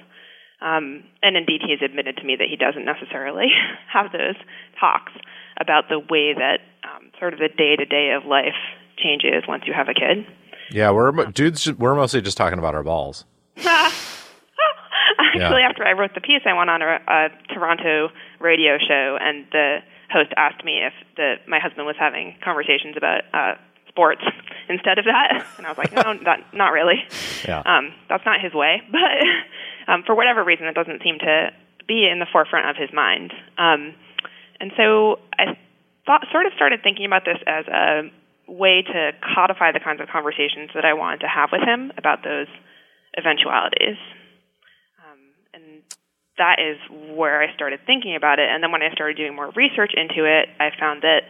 Um, and indeed, he's admitted to me that he doesn't necessarily have those talks about the way that um, sort of the day to day of life changes once you have a kid. Yeah, we're dudes. We're mostly just talking about our balls. Actually, after I wrote the piece, I went on a, a Toronto radio show, and the host asked me if the, my husband was having conversations about uh, sports instead of that, and I was like, no, not, not really. Yeah. Um, that's not his way, but um, for whatever reason, it doesn't seem to be in the forefront of his mind. Um, and so I thought, sort of started thinking about this as a way to codify the kinds of conversations that I wanted to have with him about those eventualities. Um, and that is where I started thinking about it. And then when I started doing more research into it, I found that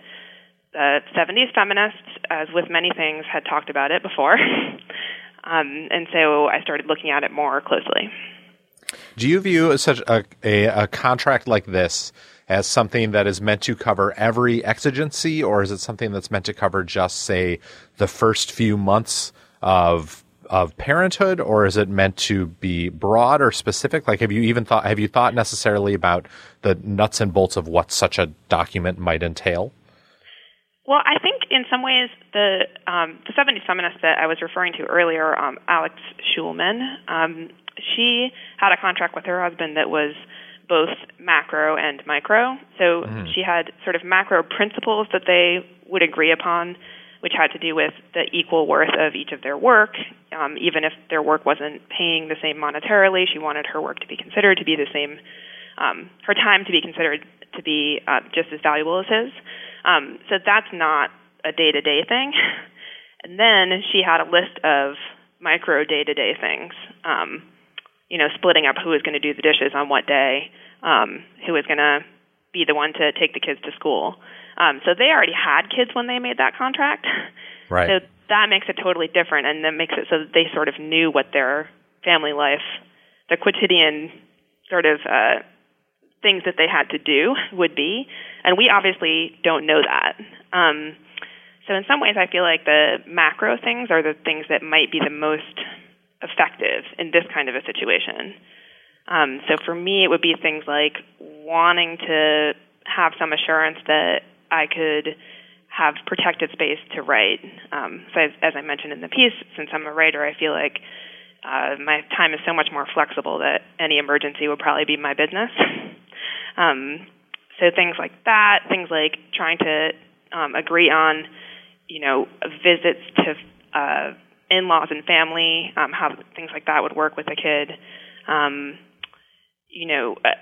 the 70s feminists, as with many things, had talked about it before. um, and so I started looking at it more closely. Do you view such a, a, a contract like this as something that is meant to cover every exigency, or is it something that's meant to cover just, say, the first few months of of parenthood, or is it meant to be broad or specific? Like, have you even thought have you thought necessarily about the nuts and bolts of what such a document might entail? Well, I think in some ways the um, the 70s feminist that I was referring to earlier, um, Alix Shulman, um, she had a contract with her husband that was both macro and micro. So she had sort of macro principles that they would agree upon, which had to do with the equal worth of each of their work. Um, even if their work wasn't paying the same monetarily, she wanted her work to be considered to be the same, um, her time to be considered to be uh, just as valuable as his. Um, so that's not a day to day thing. And then she had a list of micro day to day things. Um, you know, splitting up who was going to do the dishes on what day, um, who was going to be the one to take the kids to school. Um, so they already had kids when they made that contract. Right. So that makes it totally different, and that makes it so that they sort of knew what their family life, their quotidian sort of uh, things that they had to do would be. And we obviously don't know that. Um, so in some ways, I feel like the macro things are the things that might be the most effective in this kind of a situation. Um, so for me, it would be things like wanting to have some assurance that I could have protected space to write. Um, so as, as I mentioned in the piece, since I'm a writer, I feel like uh, my time is so much more flexible that any emergency would probably be my business. um, so things like that, things like trying to um, agree on, you know, visits to uh, in-laws and family, um, how things like that would work with a kid. Um, you know, uh,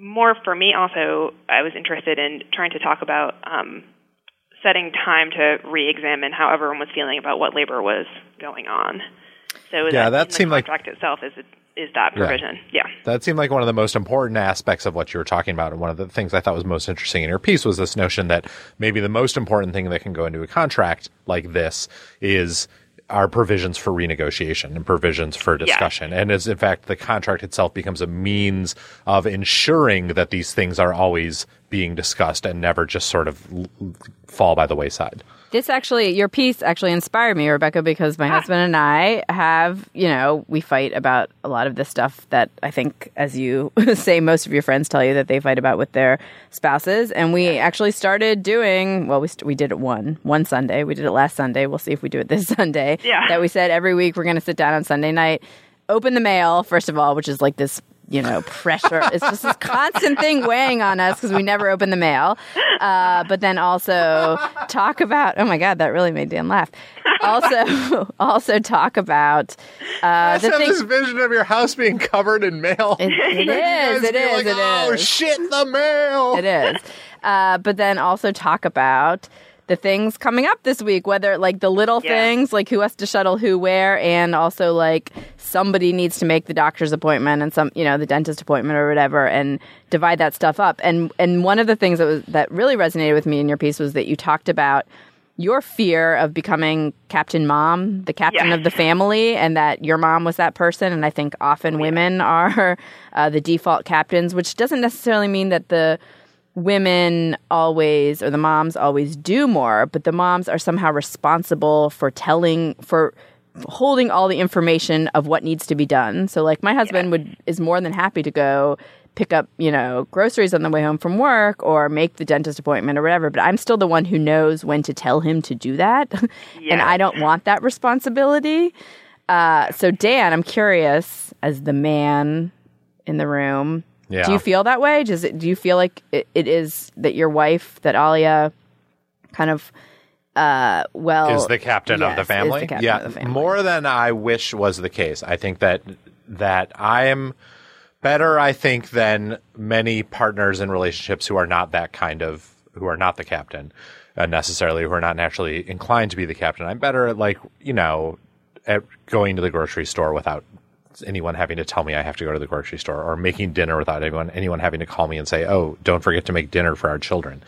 more for me also, I was interested in trying to talk about um, setting time to re-examine how everyone was feeling about what labor was going on. So Yeah, that, that seemed the like- contract itself is is that Yeah. provision. Yeah. That seemed like one of the most important aspects of what you were talking about. And one of the things I thought was most interesting in your piece was this notion that maybe the most important thing that can go into a contract like this is are provisions for renegotiation and provisions for discussion. And as in fact the contract itself becomes a means of ensuring that these things are always being discussed and never just sort of fall by the wayside. This actually, your piece actually inspired me, Rebecca, because my husband and I have, you know, we fight about a lot of the stuff that I think, as you say, most of your friends tell you that they fight about with their spouses. And we actually started doing, well, we, st- we did it one, one Sunday. We did it last Sunday. We'll see if we do it this Sunday. Yeah. That we said every week we're going to sit down on Sunday night, open the mail, first of all, which is like this you know, pressure. it's just this constant thing weighing on us because we never open the mail. Uh, but then also talk about. Oh my God, that really made Dan laugh. Also, also talk about uh, the have thing. this vision of your house being covered in mail. It, it is. It is. like, it oh is. shit, the mail. It is. Uh, but then also talk about the things coming up this week, whether like the little Yeah. things, like who has to shuttle who where, and also like somebody needs to make the doctor's appointment and some, you know, the dentist appointment or whatever, and divide that stuff up. And and one of the things that was that really resonated with me in your piece was that you talked about your fear of becoming Captain Mom, the captain Yeah. of the family, and that your mom was that person. And I think often women are uh, the default captains, which doesn't necessarily mean that the women always or the moms always do more, but the moms are somehow responsible for telling for holding all the information of what needs to be done. So like my husband would is more than happy to go pick up, you know, groceries on the way home from work or make the dentist appointment or whatever, but I'm still the one who knows when to tell him to do that. and I don't want that responsibility. Uh, so Dan, I'm curious as the man in the room, Yeah. do you feel that way? Does it, do you feel like it, it is that your wife, that Alia, kind of, uh, well, is the captain of yes, the is family. the yeah, of the family. more than I wish was the case. I think that that I am better. I think than many partners in relationships who are not that kind of who are not the captain uh, necessarily, who are not naturally inclined to be the captain. I'm better at like you know at going to the grocery store without anyone having to tell me I have to go to the grocery store or making dinner without anyone anyone having to call me and say, "Oh, don't forget to make dinner for our children."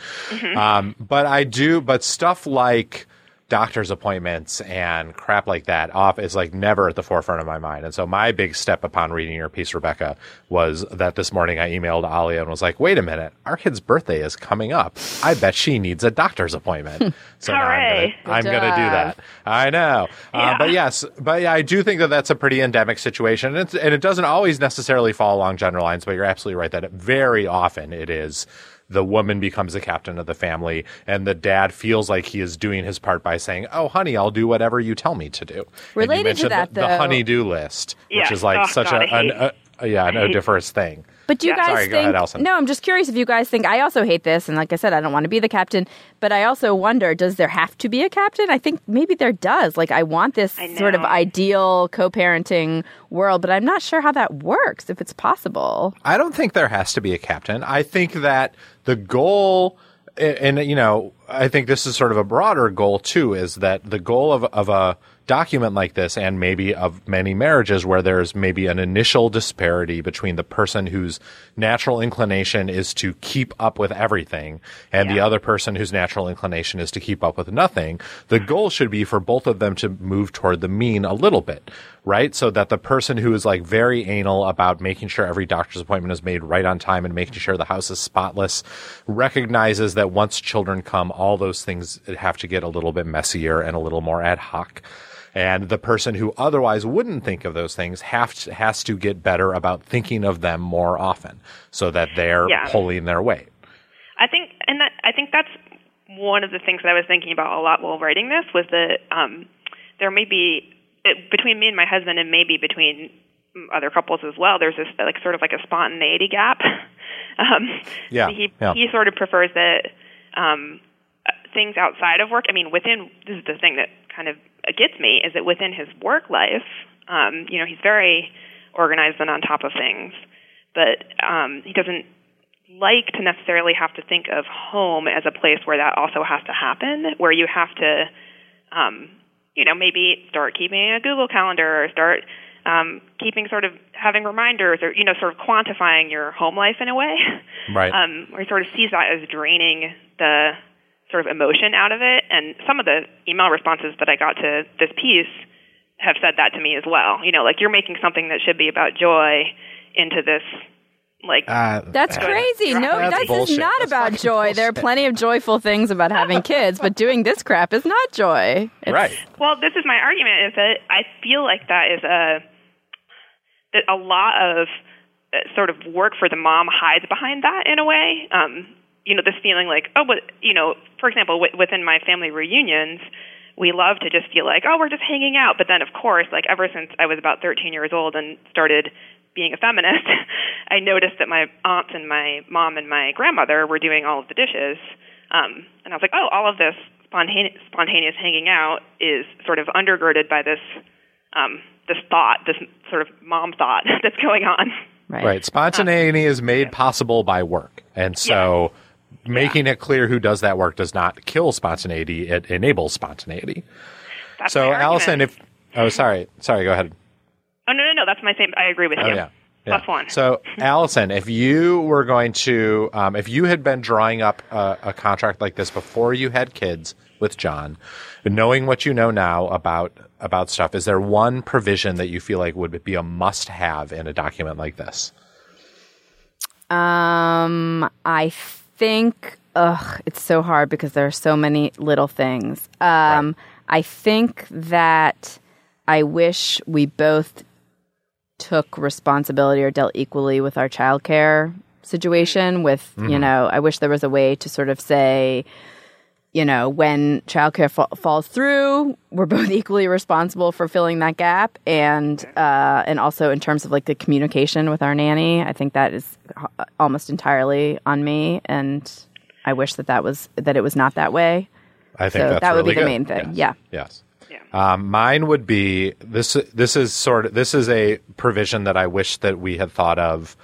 Um, but I do, but stuff like doctor's appointments and crap like that off is like never at the forefront of my mind. And so my big step upon reading your piece, Rebecca, was that this morning I emailed Alia and was like, wait a minute, our kid's birthday is coming up. I bet she needs a doctor's appointment. So I'm Hooray. gonna, I'm gonna do that. I know. Uh, but yes, but yeah, I do think that that's a pretty endemic situation. And, it's, and it doesn't always necessarily fall along gender lines, but you're absolutely right that it, very often it is the woman becomes the captain of the family and the dad feels like he is doing his part by saying, oh, honey, I'll do whatever you tell me to do. And you Related to that, the, the honey-do list, which is like Oh, such God, a, I an, a, yeah, an odiferous thing. But do you Yeah. guys Sorry, think? go ahead, Allison. No, I'm just curious if you guys think. I also hate this, and like I said, I don't want to be the captain. But I also wonder: does there have to be a captain? I think maybe there does. Like I want this I sort of ideal co-parenting world, but I'm not sure how that works. If it's possible, I don't think there has to be a captain. I think that the goal, and, and, you know, I think this is sort of a broader goal too, is that the goal of, of a document like this, and maybe of many marriages where there's maybe an initial disparity between the person whose natural inclination is to keep up with everything and the other person whose natural inclination is to keep up with nothing, the goal should be for both of them to move toward the mean a little bit, right? So that the person who is like very anal about making sure every doctor's appointment is made right on time and making sure the house is spotless recognizes that once children come, all those things have to get a little bit messier and a little more ad hoc. And the person who otherwise wouldn't think of those things have to, has to get better about thinking of them more often so that they're Yeah. pulling their weight. I think, and that I think that's one of the things that I was thinking about a lot while writing this was that um, there may be between me and my husband, and maybe between other couples as well. There's this like sort of like a spontaneity gap. um, Yeah, he yeah. he sort of prefers that um, things outside of work. I mean, within this is the thing that kind of gets me is that within his work life, um, you know, he's very organized and on top of things, but um, he doesn't like to necessarily have to think of home as a place where that also has to happen, where you have to, um, you know, maybe start keeping a Google Calendar or start um, keeping sort of having reminders or you know sort of quantifying your home life in a way, Right. um, where he sort of sees that as draining the sort of emotion out of it. And some of the email responses that I got to this piece have said that to me as well. You know, like you're making something that should be about joy into this like Uh, That's crazy. No, That's this is not That's about fucking joy. There are plenty of joyful things about having kids, but doing this crap is not joy. It's- right. Well, this is my argument is that I feel like that is a that a lot of uh, sort of work for the mom hides behind that in a way. Um, you know, this feeling like, oh, but you know, for example, w- within my family reunions, we love to just feel like, oh, we're just hanging out. But then, of course, like ever since I was about 13 years old and started being a feminist, I noticed that my aunts and my mom and my grandmother were doing all of the dishes. Um, and I was like, oh, all of this spontane- spontaneous hanging out is sort of undergirded by this um, this thought, this sort of mom thought that's going on. Right. Right. Spontaneity is made possible by work. And so making it clear who does that work does not kill spontaneity, it enables spontaneity. That's so, Allison, if. Oh, sorry. Sorry, go ahead. oh no no no, that's my same. I agree with Oh, you. yeah. Yeah. Plus one. So, Allison, if you were going to, um, if you had been drawing up a, a contract like this before you had kids with John, knowing what you know now about about stuff, is there one provision that you feel like would be a must-have in a document like this? Um, I think, ugh, it's so hard because there are so many little things. Um, I think that I wish we both took responsibility or dealt equally with our childcare situation. With you know, I wish there was a way to sort of say, you know, when childcare fa- falls through, we're both equally responsible for filling that gap, and uh, and also in terms of like the communication with our nanny, I think that is h- almost entirely on me, and I wish that that was that it was not that way. I think So that's that would be the good. main thing. Yes. Yeah. Yes. Um, mine would be this. This is sort of this is a provision that I wish that we had thought of,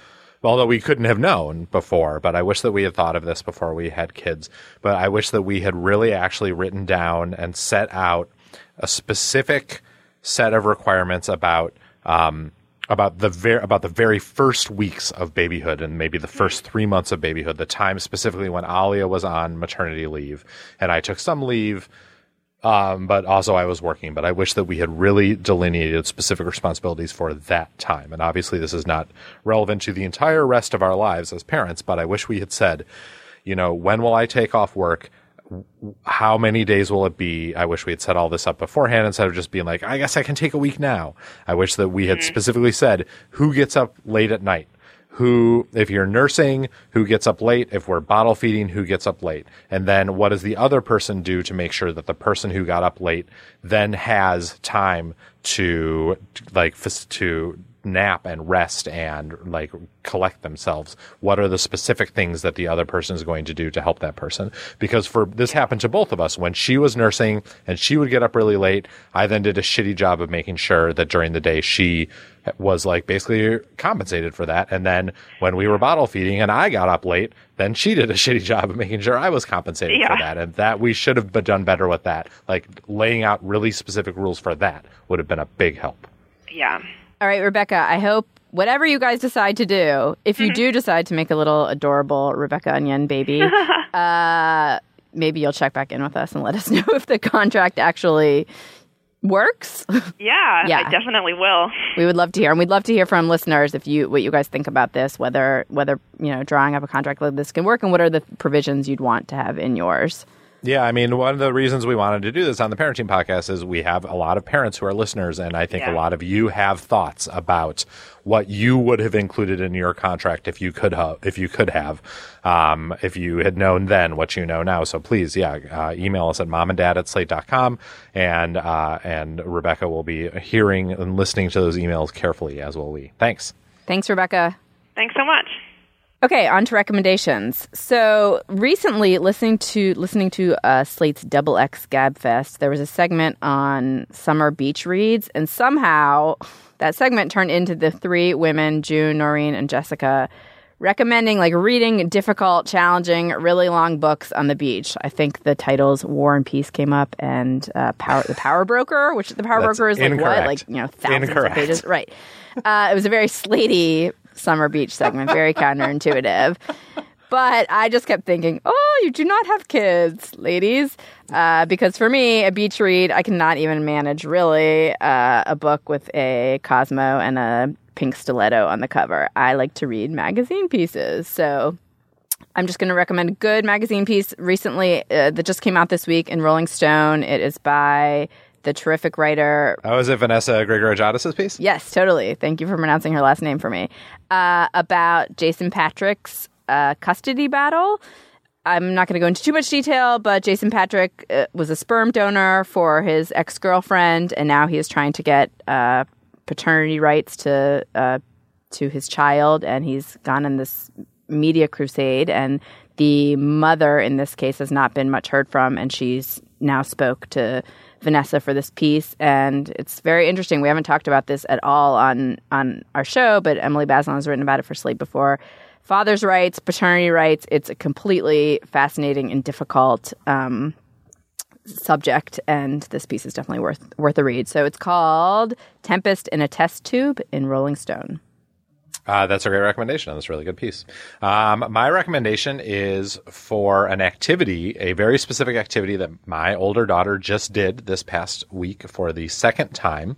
although we couldn't have known before. But I wish that we had thought of this before we had kids. But I wish that we had really actually written down and set out a specific set of requirements about um, about the ver- about the very first weeks of babyhood and maybe the first three months of babyhood, the time specifically when Alia was on maternity leave, and I took some leave. Um, but also I was working, but I wish that we had really delineated specific responsibilities for that time. And obviously this is not relevant to the entire rest of our lives as parents, but I wish we had said, you know, when will I take off work? How many days will it be? I wish we had set all this up beforehand instead of just being like, I guess I can take a week now. I wish that we had specifically said who gets up late at night who, if you're nursing, who gets up late, if we're bottle feeding, who gets up late. And then what does the other person do to make sure that the person who got up late then has time to, like, to nap and rest and like collect themselves. What are the specific things that the other person is going to do to help that person? Because for this happened to both of us. When she was nursing and she would get up really late i then did a shitty job of making sure that during the day she was like basically compensated for that. And then when we were bottle feeding and i got up late then she did a shitty job of making sure i was compensated Yeah. for that. And that we should have done better with that. Like laying out really specific rules for that would have been a big help. Yeah. All right, Rebecca, I hope whatever you guys decide to do, if you do decide to make a little adorable Rebecca Onion baby, uh, maybe you'll check back in with us and let us know if the contract actually works. Yeah, Yeah. I definitely will. we would love to hear, and we'd love to hear from listeners if you what you guys think about this, whether whether you know drawing up a contract like this can work, and what are the provisions you'd want to have in yours. Yeah, I mean, one of the reasons we wanted to do this on the parenting podcast is we have a lot of parents who are listeners, and I think Yeah. a lot of you have thoughts about what you would have included in your contract if you could have, if you could have, um, if you had known then what you know now. So please, yeah, uh, email us at momanddad at slate.com, and uh, and Rebecca will be hearing and listening to those emails carefully, as will we. Thanks. Thanks, Rebecca. Thanks so much. Okay, on to recommendations. So recently, listening to listening to uh, Slate's Double X Gabfest, there was a segment on summer beach reads, and somehow that segment turned into the three women, June, Noreen, and Jessica, recommending like reading difficult, challenging, really long books on the beach. I think the titles War and Peace came up, and uh, Power the Power Broker, which the Power That's Broker is like what, like you know, thousands Incorrect. of pages, right? Uh, it was a very slatey summer beach segment, very counterintuitive. But I just kept thinking, oh, you do not have kids, ladies. Uh, because for me, a beach read, I cannot even manage really uh, a book with a Cosmo and a pink stiletto on the cover. I like to read magazine pieces. So I'm just going to recommend a good magazine piece recently uh, that just came out this week in Rolling Stone. It is by the terrific writer Oh, is it Vanessa Grigoriadis' piece? Yes, totally. Thank you for pronouncing her last name for me. Uh, about Jason Patric's uh, custody battle. I'm not going to go into too much detail, but Jason Patrick uh, was a sperm donor for his ex girlfriend, and now he is trying to get uh, paternity rights to uh, to his child, and he's gone on this media crusade. And the mother in this case has not been much heard from, and she's now spoke to Vanessa for this piece, and it's very interesting. We haven't talked about this at all on on our show, but Emily Bazelon has written about it for Slate before. Father's rights, paternity rights. It's a completely fascinating and difficult um, subject, and this piece is definitely worth worth a read. So it's called "Tempest in a Test Tube" in Rolling Stone. Uh, that's a great recommendation. That's a really good piece. Um, my recommendation is for an activity, a very specific activity that my older daughter just did this past week for the second time.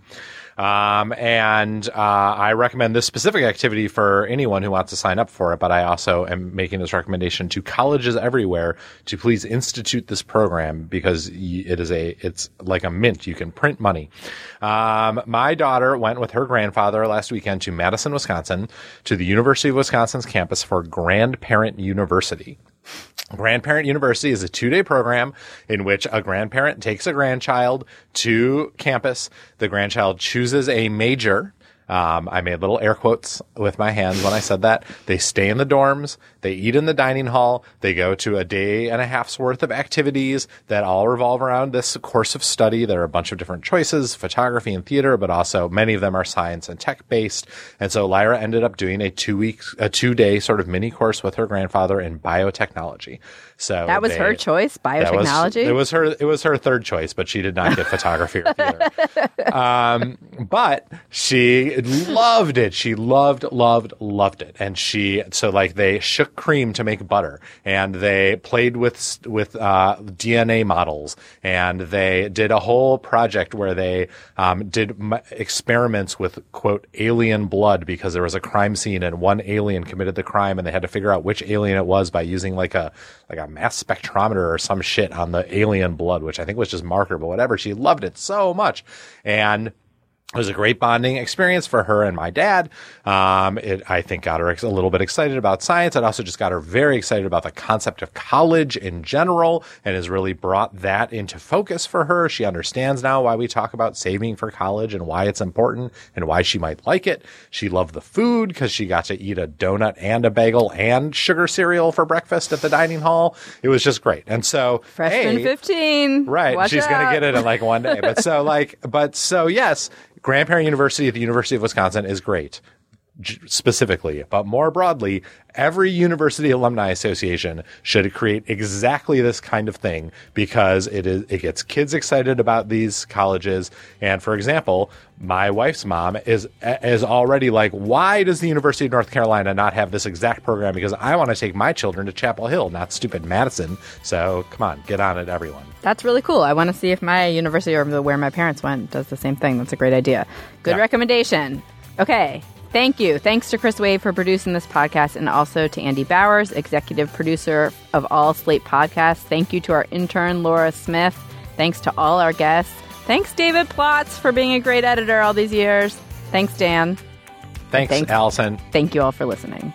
Um, and uh, I recommend this specific activity for anyone who wants to sign up for it. But I also am making this recommendation to colleges everywhere to please institute this program because it is a it's like a mint. You can print money. Um, my daughter went with her grandfather last weekend to Madison, Wisconsin, to the University of Wisconsin's campus for Grandparent University. Grandparent University is a two day program in which a grandparent takes a grandchild to campus. The grandchild chooses a major. Um, I made little air quotes with my hands when I said that. They stay in the dorms. They eat in the dining hall. They go to a day and a half's worth of activities that all revolve around this course of study. There are a bunch of different choices, photography and theater, but also many of them are science and tech based. And so Lyra ended up doing a two week, a two day sort of mini course with her grandfather in biotechnology. So That was they- her choice, that was- biotechnology. it was her. It was her third choice, but she did not get photography or theater. Um, but she loved it. She loved, loved, loved it. And she so like they shook cream to make butter, and they played with with uh, DNA models, and they did a whole project where they um, did m- experiments with quote alien blood because there was a crime scene and one alien committed the crime, and they had to figure out which alien it was by using like a like a mass spectrometer or some shit on the alien blood, which I think was just marker, but whatever. She loved it so much, and it was a great bonding experience for her and my dad. Um, it, I think, got her ex- a little bit excited about science. It also just got her very excited about the concept of college in general and has really brought that into focus for her. She understands now why we talk about saving for college and why it's important and why she might like it. She loved the food because she got to eat a donut and a bagel and sugar cereal for breakfast at the dining hall. It was just great. And so, Freshman hey, 15. Right. Watch She's going to get it in like one day. But so like, but so yes, Grandparent University at the University of Wisconsin is great specifically, but more broadly, every university alumni association should create exactly this kind of thing because it is it gets kids excited about these colleges. And for example, my wife's mom is is already like, why does the University of North Carolina not have this exact program? Because I want to take my children to Chapel Hill, not stupid Madison. So come on, get on it, everyone. That's really cool. I want to see if my university or where my parents went does the same thing. That's a great idea. Good Yeah. recommendation. Okay, Thank you. Thanks to Chris Wave for producing this podcast and also to Andy Bowers, executive producer of all Slate podcasts. Thank you to our intern, Laura Smith. Thanks to all our guests. Thanks, David Plotz, for being a great editor all these years. Thanks, Dan. Thanks, Thanks. Allison. Thank you all for listening.